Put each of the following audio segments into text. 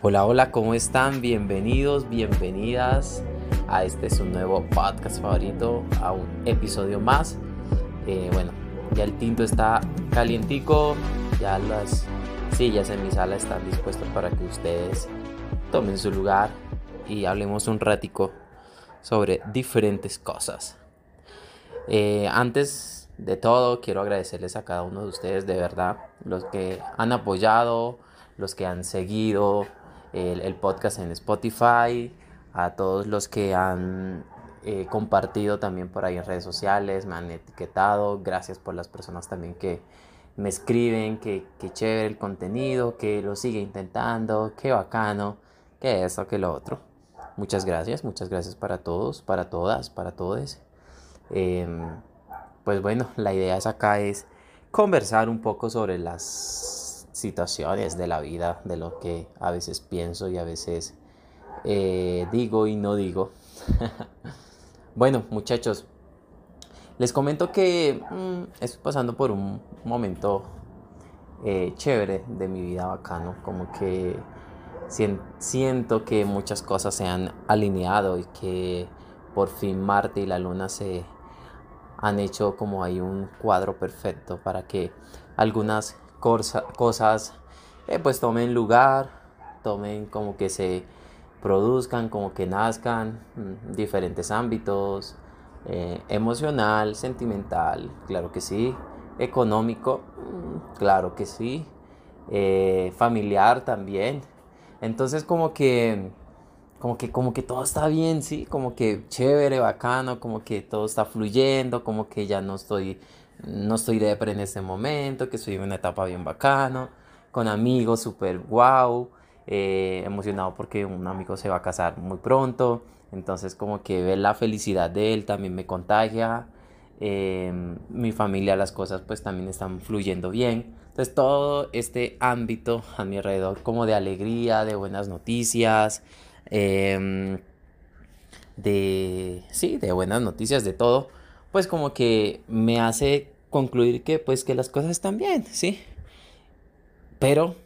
Hola, hola, ¿cómo están? Bienvenidos, bienvenidas a este su nuevo podcast favorito, a un episodio más. Eh, bueno, ya el tinto está calientico, ya las sillas en mi sala están dispuestas para que ustedes tomen su lugar y hablemos un ratico sobre diferentes cosas. Eh, antes de todo, quiero agradecerles a cada uno de ustedes de verdad, los que han apoyado, los que han seguido, el, podcast en Spotify, a todos los que han eh, compartido también por ahí en redes sociales, me han etiquetado, gracias por las personas también que me escriben, que, que chévere el contenido, que lo sigue intentando, qué bacano, que esto, que lo otro. Muchas gracias, muchas gracias para todos, para todas, para todos. Em, pues bueno, la idea es acá es conversar un poco sobre las situaciones de la vida, de lo que a veces pienso y a veces eh, digo y no digo. bueno, muchachos, les comento que mm, estoy pasando por un momento eh, chévere de mi vida bacano, como que siento que muchas cosas se han alineado y que por fin Marte y la Luna se han hecho como hay un cuadro perfecto para que algunas cosas eh, pues tomen lugar, tomen como que se produzcan, como que nazcan mm, diferentes ámbitos, eh, emocional, sentimental, claro que sí, económico, mm, claro que sí, eh, familiar también. Entonces como que, como que, como que todo está bien, sí, como que chévere, bacano, como que todo está fluyendo, como que ya no estoy no estoy depre en este momento, que estoy en una etapa bien bacano, con amigos súper wow, eh, emocionado porque un amigo se va a casar muy pronto, entonces como que ver la felicidad de él también me contagia, eh, mi familia las cosas pues también están fluyendo bien, entonces todo este ámbito a mi alrededor como de alegría, de buenas noticias, em, de, sí, de buenas noticias, de todo, pues como que me hace concluir que pues que las cosas están bien, ¿sí? Pero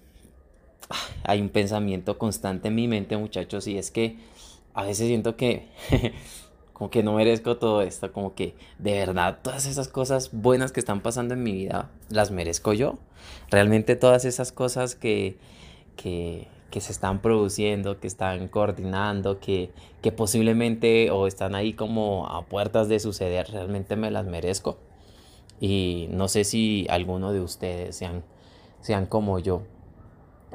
ah, hay un pensamiento constante en mi mente, muchachos, y es que a veces siento que como que no merezco todo esto, como que de verdad todas esas cosas buenas que están pasando en mi vida las merezco yo. Realmente todas esas cosas que que que se están produciendo, que están coordinando, que, que posiblemente o están ahí como a puertas de suceder, realmente me las merezco. Y no sé si alguno de ustedes sean, sean como yo.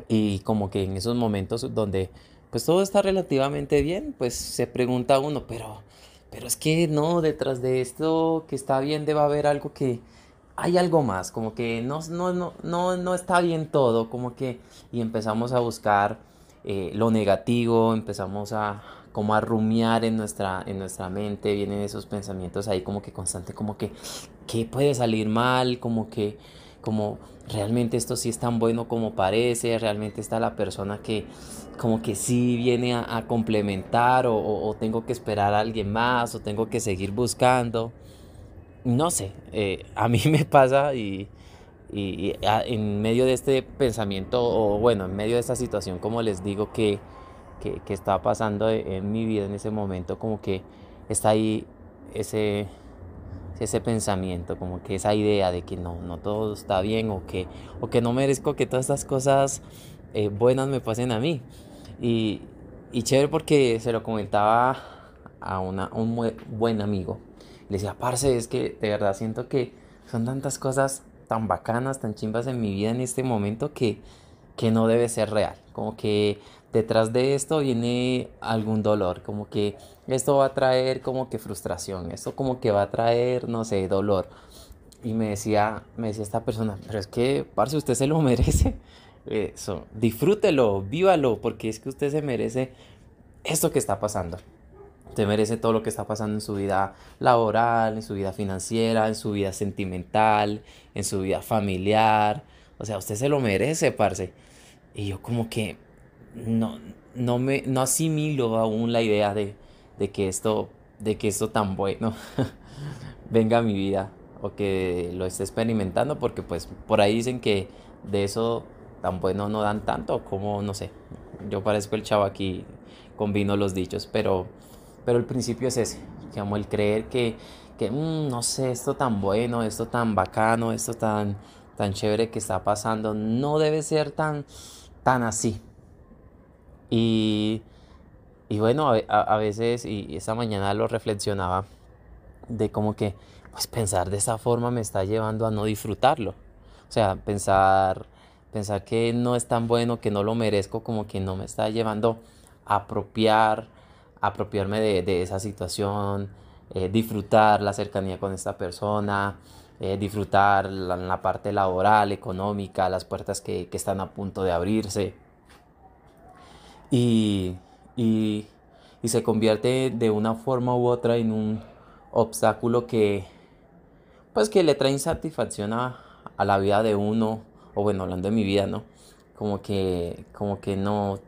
Y como que en esos momentos donde pues todo está relativamente bien, pues se pregunta uno, pero, pero es que no, detrás de esto que está bien debe haber algo que, hay algo más, como que no, no, no, no, no está bien todo, como que y empezamos a buscar eh, lo negativo, empezamos a como a rumiar en nuestra, en nuestra mente, vienen esos pensamientos ahí como que constante, como que, ¿qué puede salir mal? Como que, como realmente esto sí es tan bueno como parece, realmente está la persona que como que sí viene a, complementar o, o tengo que esperar a alguien más o tengo que seguir buscando no sé, eh, a mí me pasa y, en medio de este pensamiento, o bueno, en medio de esta situación, como les digo, que, que, está pasando en mi vida en ese momento, como que está ahí ese, ese pensamiento, como que esa idea de que no, no todo está bien o que, o que no merezco que todas estas cosas eh, buenas me pasen a mí. Y, y chévere porque se lo comentaba a un buen amigo le decía, parce, es que de verdad siento que son tantas cosas tan bacanas, tan chimbas en mi vida en este momento que, que no debe ser real. Como que detrás de esto viene algún dolor, como que esto va a traer como que frustración, esto como que va a traer, no sé, dolor. Y me decía, me decía esta persona, pero es que, parce, usted se lo merece. Eso, disfrútelo, vívalo, porque es que usted se merece esto que está pasando. Usted merece todo lo que está pasando en su vida laboral, en su vida financiera, en su vida sentimental, en su vida familiar. O sea, usted se lo merece, parce. Y yo como que no, no me no asimilo aún la idea de, de que esto de que esto tan bueno venga a mi vida o que lo esté experimentando porque pues por ahí dicen que de eso tan bueno no dan tanto como no sé yo parezco el chavo aquí, combino los dichos, pero, pero el principio es ese, como el creer que, que mm, no sé, esto tan bueno, esto tan bacano, esto tan, tan chévere que está pasando, no debe ser tan, tan así. Y, y bueno, a, veces, y esta mañana lo reflexionaba, de como que, pues pensar de esa forma me está llevando a no disfrutarlo. O sea, pensar, pensar que no es tan bueno, que no lo merezco, como que no me está llevando a apropiar, apropiarme de, esa situación, eh, disfrutar la cercanía con esta persona, eh, disfrutar la, parte laboral, económica, las puertas que, están a punto de abrirse. Y, y, y se convierte de una forma u otra en un obstáculo que pues que le trae insatisfacción a, a la vida de uno o bueno hablando de mi vida no como que como que no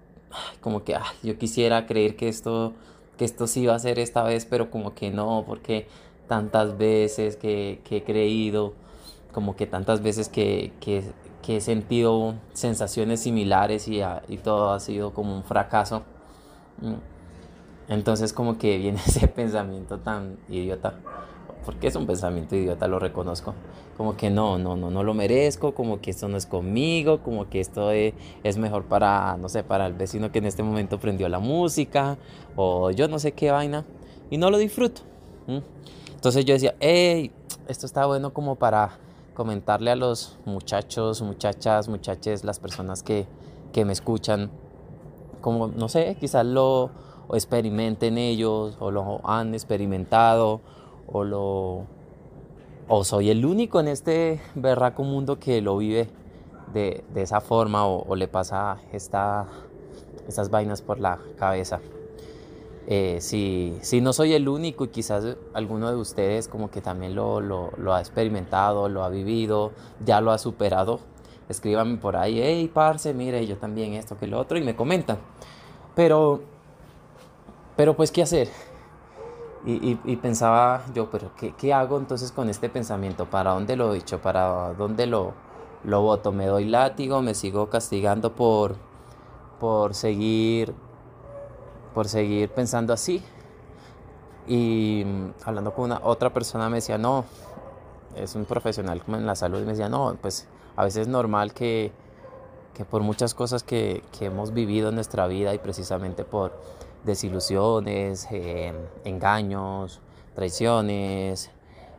como que yo quisiera creer que esto que esto sí va a ser esta vez pero como que no porque tantas veces que, he creído como que tantas veces que, que, he sentido sensaciones similares y, y todo ha sido como un fracaso mm. Entonces como que viene ese pensamiento tan idiota, porque es un pensamiento idiota, lo reconozco, como que no, no, no, no lo merezco, como que esto no es conmigo, como que esto es, mejor para, no sé, para el vecino que en este momento prendió la música, o yo no sé qué vaina, y no lo disfruto. Entonces yo decía, hey, esto está bueno como para comentarle a los muchachos, muchachas, muchaches, las personas que, que me escuchan, como, no sé, quizás lo experimenten ellos o lo han experimentado o lo o soy el único en este berraco mundo que lo vive de, esa forma o, le pasa esta, estas vainas por la cabeza. Eh, si, si, no soy el único y quizás alguno de ustedes como que también lo, lo, lo, ha experimentado, lo ha vivido, ya lo ha superado, escríbanme por ahí, hey, parce, mire, yo también esto que lo otro y me comentan. Pero pero pues, ¿qué hacer? Y, pensaba yo, pero ¿qué, hago entonces con este pensamiento? ¿Para dónde lo he dicho? ¿Para dónde lo, lo voto? ¿Me doy látigo? ¿Me sigo castigando por, por seguir por seguir pensando así? Y hablando con una otra persona me decía, no, es un profesional como en la salud, y me decía, no, pues a veces es normal que, que por muchas cosas que, que hemos vivido en nuestra vida y precisamente por desilusiones, eh, engaños, traiciones,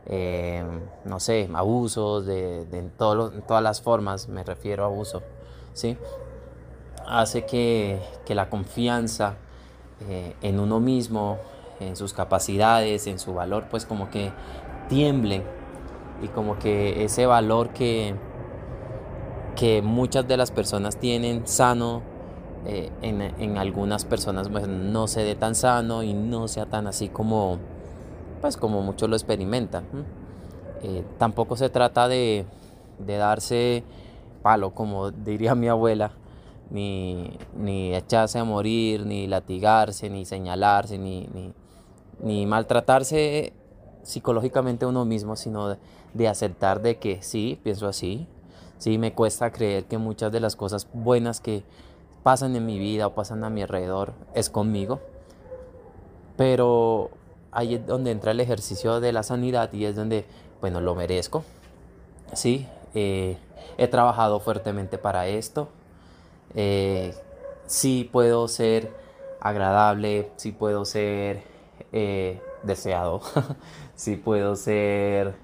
eh, no sé, abusos de, en, todas las formas, me refiero a abuso, ¿sí? Hace que, la confianza eh, en uno mismo, en sus capacidades, en su valor, pues como que tiemble y como que ese valor que, que muchas de las personas tienen sano, eh, en, algunas personas pues, no se dé tan sano y no sea tan así como, pues, como muchos lo experimentan. Eh, tampoco se trata de, darse palo, como diría mi abuela, ni, ni, echarse a morir, ni latigarse, ni señalarse, ni, ni, maltratarse psicológicamente uno mismo, sino de, de, aceptar de que sí, pienso así, sí me cuesta creer que muchas de las cosas buenas que, pasan en mi vida o pasan a mi alrededor es conmigo. Pero ahí es donde entra el ejercicio de la sanidad y es donde, bueno, lo merezco. Sí, eh, he trabajado fuertemente para esto. Eh, sí puedo ser agradable, sí puedo ser eh, deseado, sí puedo ser,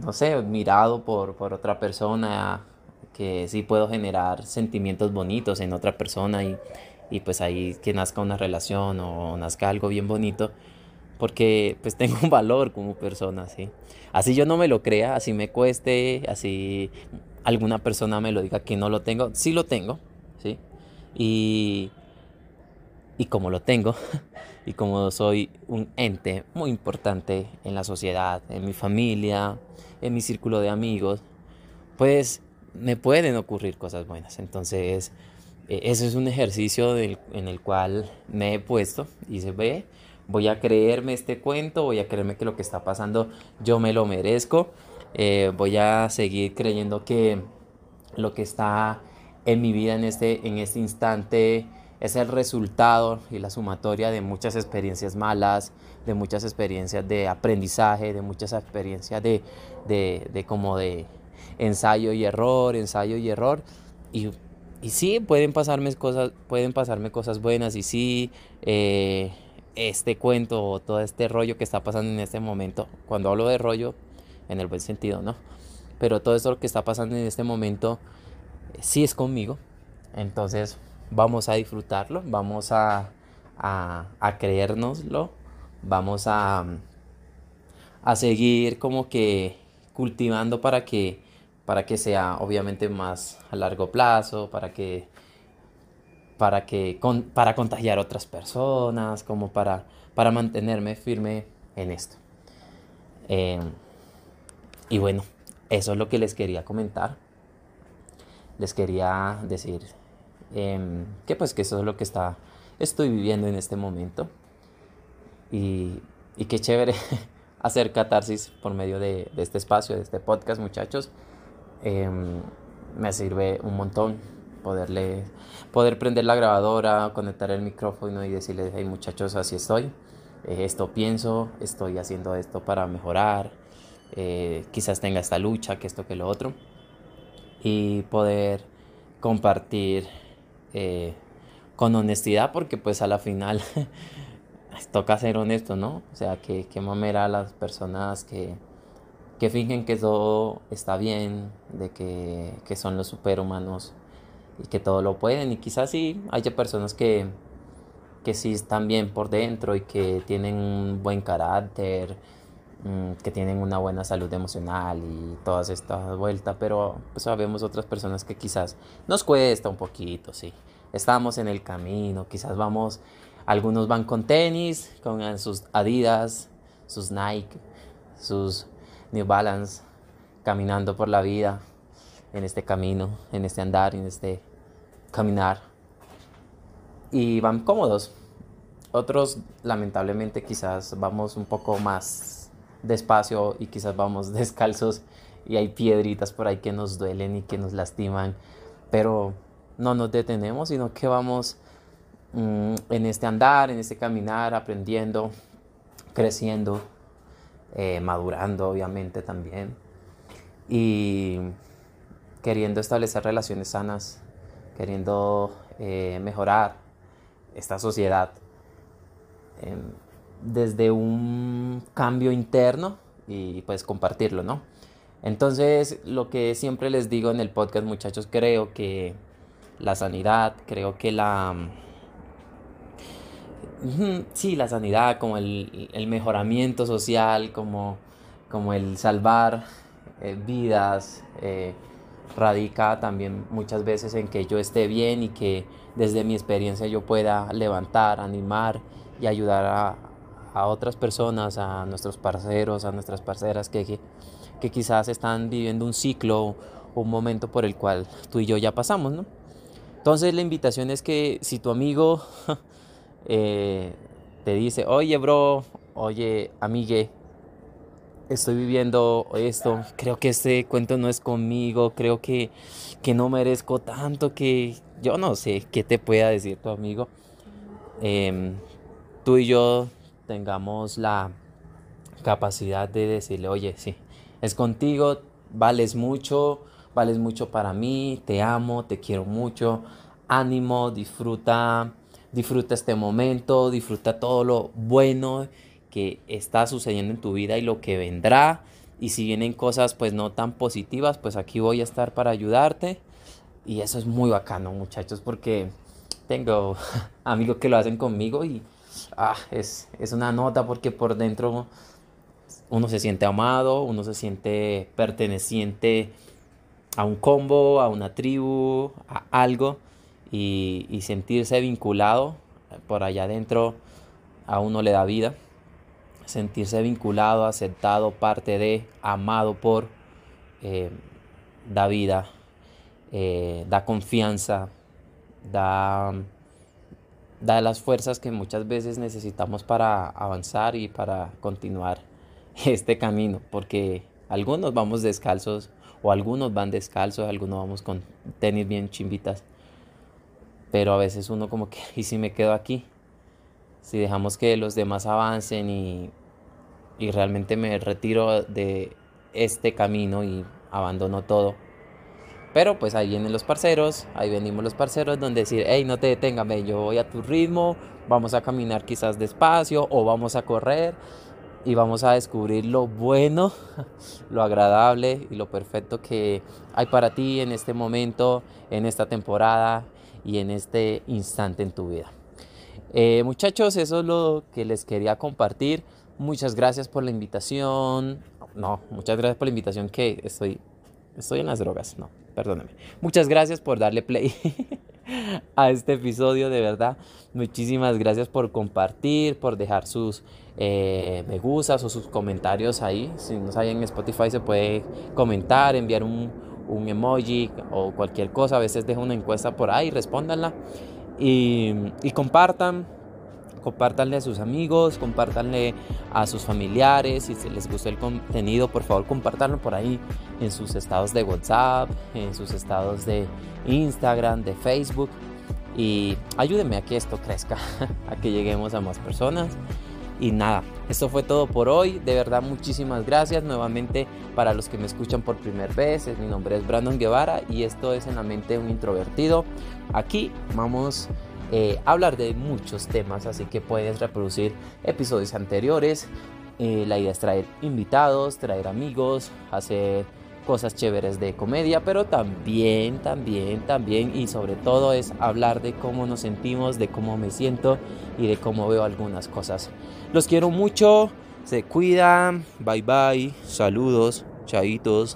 no sé, mirado por, por otra persona, que sí puedo generar sentimientos bonitos en otra persona y, y pues ahí que nazca una relación o nazca algo bien bonito porque pues tengo un valor como persona, ¿sí? Así yo no me lo crea, así me cueste, así alguna persona me lo diga que no lo tengo, sí lo tengo, ¿sí? Y, y como lo tengo, y como soy un ente muy importante en la sociedad, en mi familia, en mi círculo de amigos, pues me pueden ocurrir cosas buenas. Entonces, eh, ese es un ejercicio en el cual me he puesto y se ve, voy a creerme este cuento, voy a creerme que lo que está pasando yo me lo merezco, eh, voy a seguir creyendo que lo que está en mi vida en este, en este instante es el resultado y la sumatoria de muchas experiencias malas, de muchas experiencias de aprendizaje, de muchas experiencias de, de, como de ensayo y error, ensayo y error. Y, y sí, pueden pasarme cosas, pueden pasarme cosas buenas y sí, eh, este cuento o todo este rollo que está pasando en este momento, cuando hablo de rollo, en el buen sentido, ¿no? Pero todo esto que está pasando en este momento, sí es conmigo. Entonces, vamos a disfrutarlo, vamos a, a, creérnoslo, vamos a, a seguir como que cultivando para que, para que sea obviamente más a largo plazo, para que para que para contagiar a otras personas, como para, para mantenerme firme en esto. Eh, y bueno, eso es lo que les quería comentar. Les quería decir Em, que pues que eso es lo que está, estoy viviendo en este momento. Y, y qué chévere hacer catarsis por medio de, este espacio, de este podcast, muchachos. Em, me sirve un montón poderle, poder prender la grabadora, conectar el micrófono y decirles, hey muchachos, así estoy. Eh, esto pienso, estoy haciendo esto para mejorar. Eh, quizás tenga esta lucha, que esto, que lo otro. Y poder compartir eh, con honestidad porque pues a la final toca ser honesto, ¿no? O sea, que, que mamera las personas que, que fingen que todo está bien, de que, que son los superhumanos y que todo lo pueden. Y quizás sí haya personas que, que sí están bien por dentro y que tienen un buen carácter, mm, que tienen una buena salud emocional y todas estas vueltas, pero pues sabemos otras personas que quizás nos cuesta un poquito, sí estamos en el camino, quizás vamos, algunos van con tenis, con sus Adidas, sus Nike, sus New Balance, caminando por la vida en este camino, en este andar, en este caminar. Y van cómodos. Otros, lamentablemente, quizás vamos un poco más despacio y quizás vamos descalzos y hay piedritas por ahí que nos duelen y que nos lastiman. Pero no nos detenemos, sino que vamos mm, en este andar, en este caminar, aprendiendo, creciendo, eh, madurando obviamente también y queriendo establecer relaciones sanas, queriendo eh, mejorar esta sociedad em, desde un cambio interno y pues compartirlo, ¿no? Entonces, lo que siempre les digo en el podcast, muchachos, creo que la sanidad, creo que la... Sí, la sanidad, como el, mejoramiento social, como, como el salvar eh, vidas, eh, radica también muchas veces en que yo esté bien y que desde mi experiencia yo pueda levantar, animar y ayudar a, a otras personas, a nuestros parceros, a nuestras parceras que, que, que quizás están viviendo un ciclo, un momento por el cual tú y yo ya pasamos, ¿no? Entonces la invitación es que si tu amigo eh, te dice, oye bro, oye amigue, estoy viviendo esto, creo que este cuento no es conmigo, creo que, que no merezco tanto que yo no sé qué te pueda decir tu amigo. Em, tú y yo tengamos la capacidad de decirle, oye, sí, es contigo, vales mucho, vales mucho para mí, te amo, te quiero mucho, ánimo, disfruta, disfruta este momento, disfruta todo lo bueno que está sucediendo en tu vida y lo que vendrá. Y si vienen cosas pues no tan positivas, pues aquí voy a estar para ayudarte. Y eso es muy bacano, muchachos, porque tengo amigos que lo hacen conmigo y ah, es, es una nota porque por dentro uno se siente amado, uno se siente perteneciente a un combo, a una tribu, a algo y, sentirse vinculado por allá adentro a uno le da vida. Sentirse vinculado, aceptado, parte de, amado por, eh, da vida, eh, da confianza, da, da las fuerzas que muchas veces necesitamos para avanzar y para continuar este camino, porque algunos vamos descalzos, o algunos van descalzos, algunos vamos con tenis bien chimbitas. Pero a veces uno como que, ¿y si me quedo aquí? Si dejamos que los demás avancen y, y realmente me retiro de este camino y abandono todo. Pero pues ahí vienen los parceros, ahí venimos los parceros donde decir, hey, no te detengas, yo voy a tu ritmo, vamos a caminar quizás despacio o vamos a correr y vamos a descubrir lo bueno, lo agradable y lo perfecto que hay para ti en este momento, en esta temporada y en este instante en tu vida. Eh, muchachos, eso es lo que les quería compartir. Muchas gracias por la invitación. No, muchas gracias por la invitación que estoy, estoy en las drogas. No, perdóname. Muchas gracias por darle play a este episodio, de verdad. Muchísimas gracias por compartir, por dejar sus eh, me gustas o sus comentarios ahí. Si no saben en Spotify se puede comentar, enviar un, un, emoji o cualquier cosa. A veces dejo una encuesta por ahí, respóndanla. Y, y compartan, compártanle a sus amigos, compártanle a sus familiares, si les gustó el contenido, por favor compártanlo por ahí en sus estados de WhatsApp, en sus estados de Instagram, de Facebook y ayúdenme a que esto crezca, a que lleguemos a más personas. Y nada, esto fue todo por hoy. De verdad, muchísimas gracias nuevamente para los que me escuchan por primera vez. Mi nombre es Brandon Guevara y esto es en la mente de un introvertido. Aquí vamos eh, a hablar de muchos temas, así que puedes reproducir episodios anteriores. Eh, la idea es traer invitados, traer amigos, hacer cosas chéveres de comedia, pero también, también, también y sobre todo es hablar de cómo nos sentimos, de cómo me siento y de cómo veo algunas cosas. Los quiero mucho, se cuidan, bye bye, saludos, chaitos.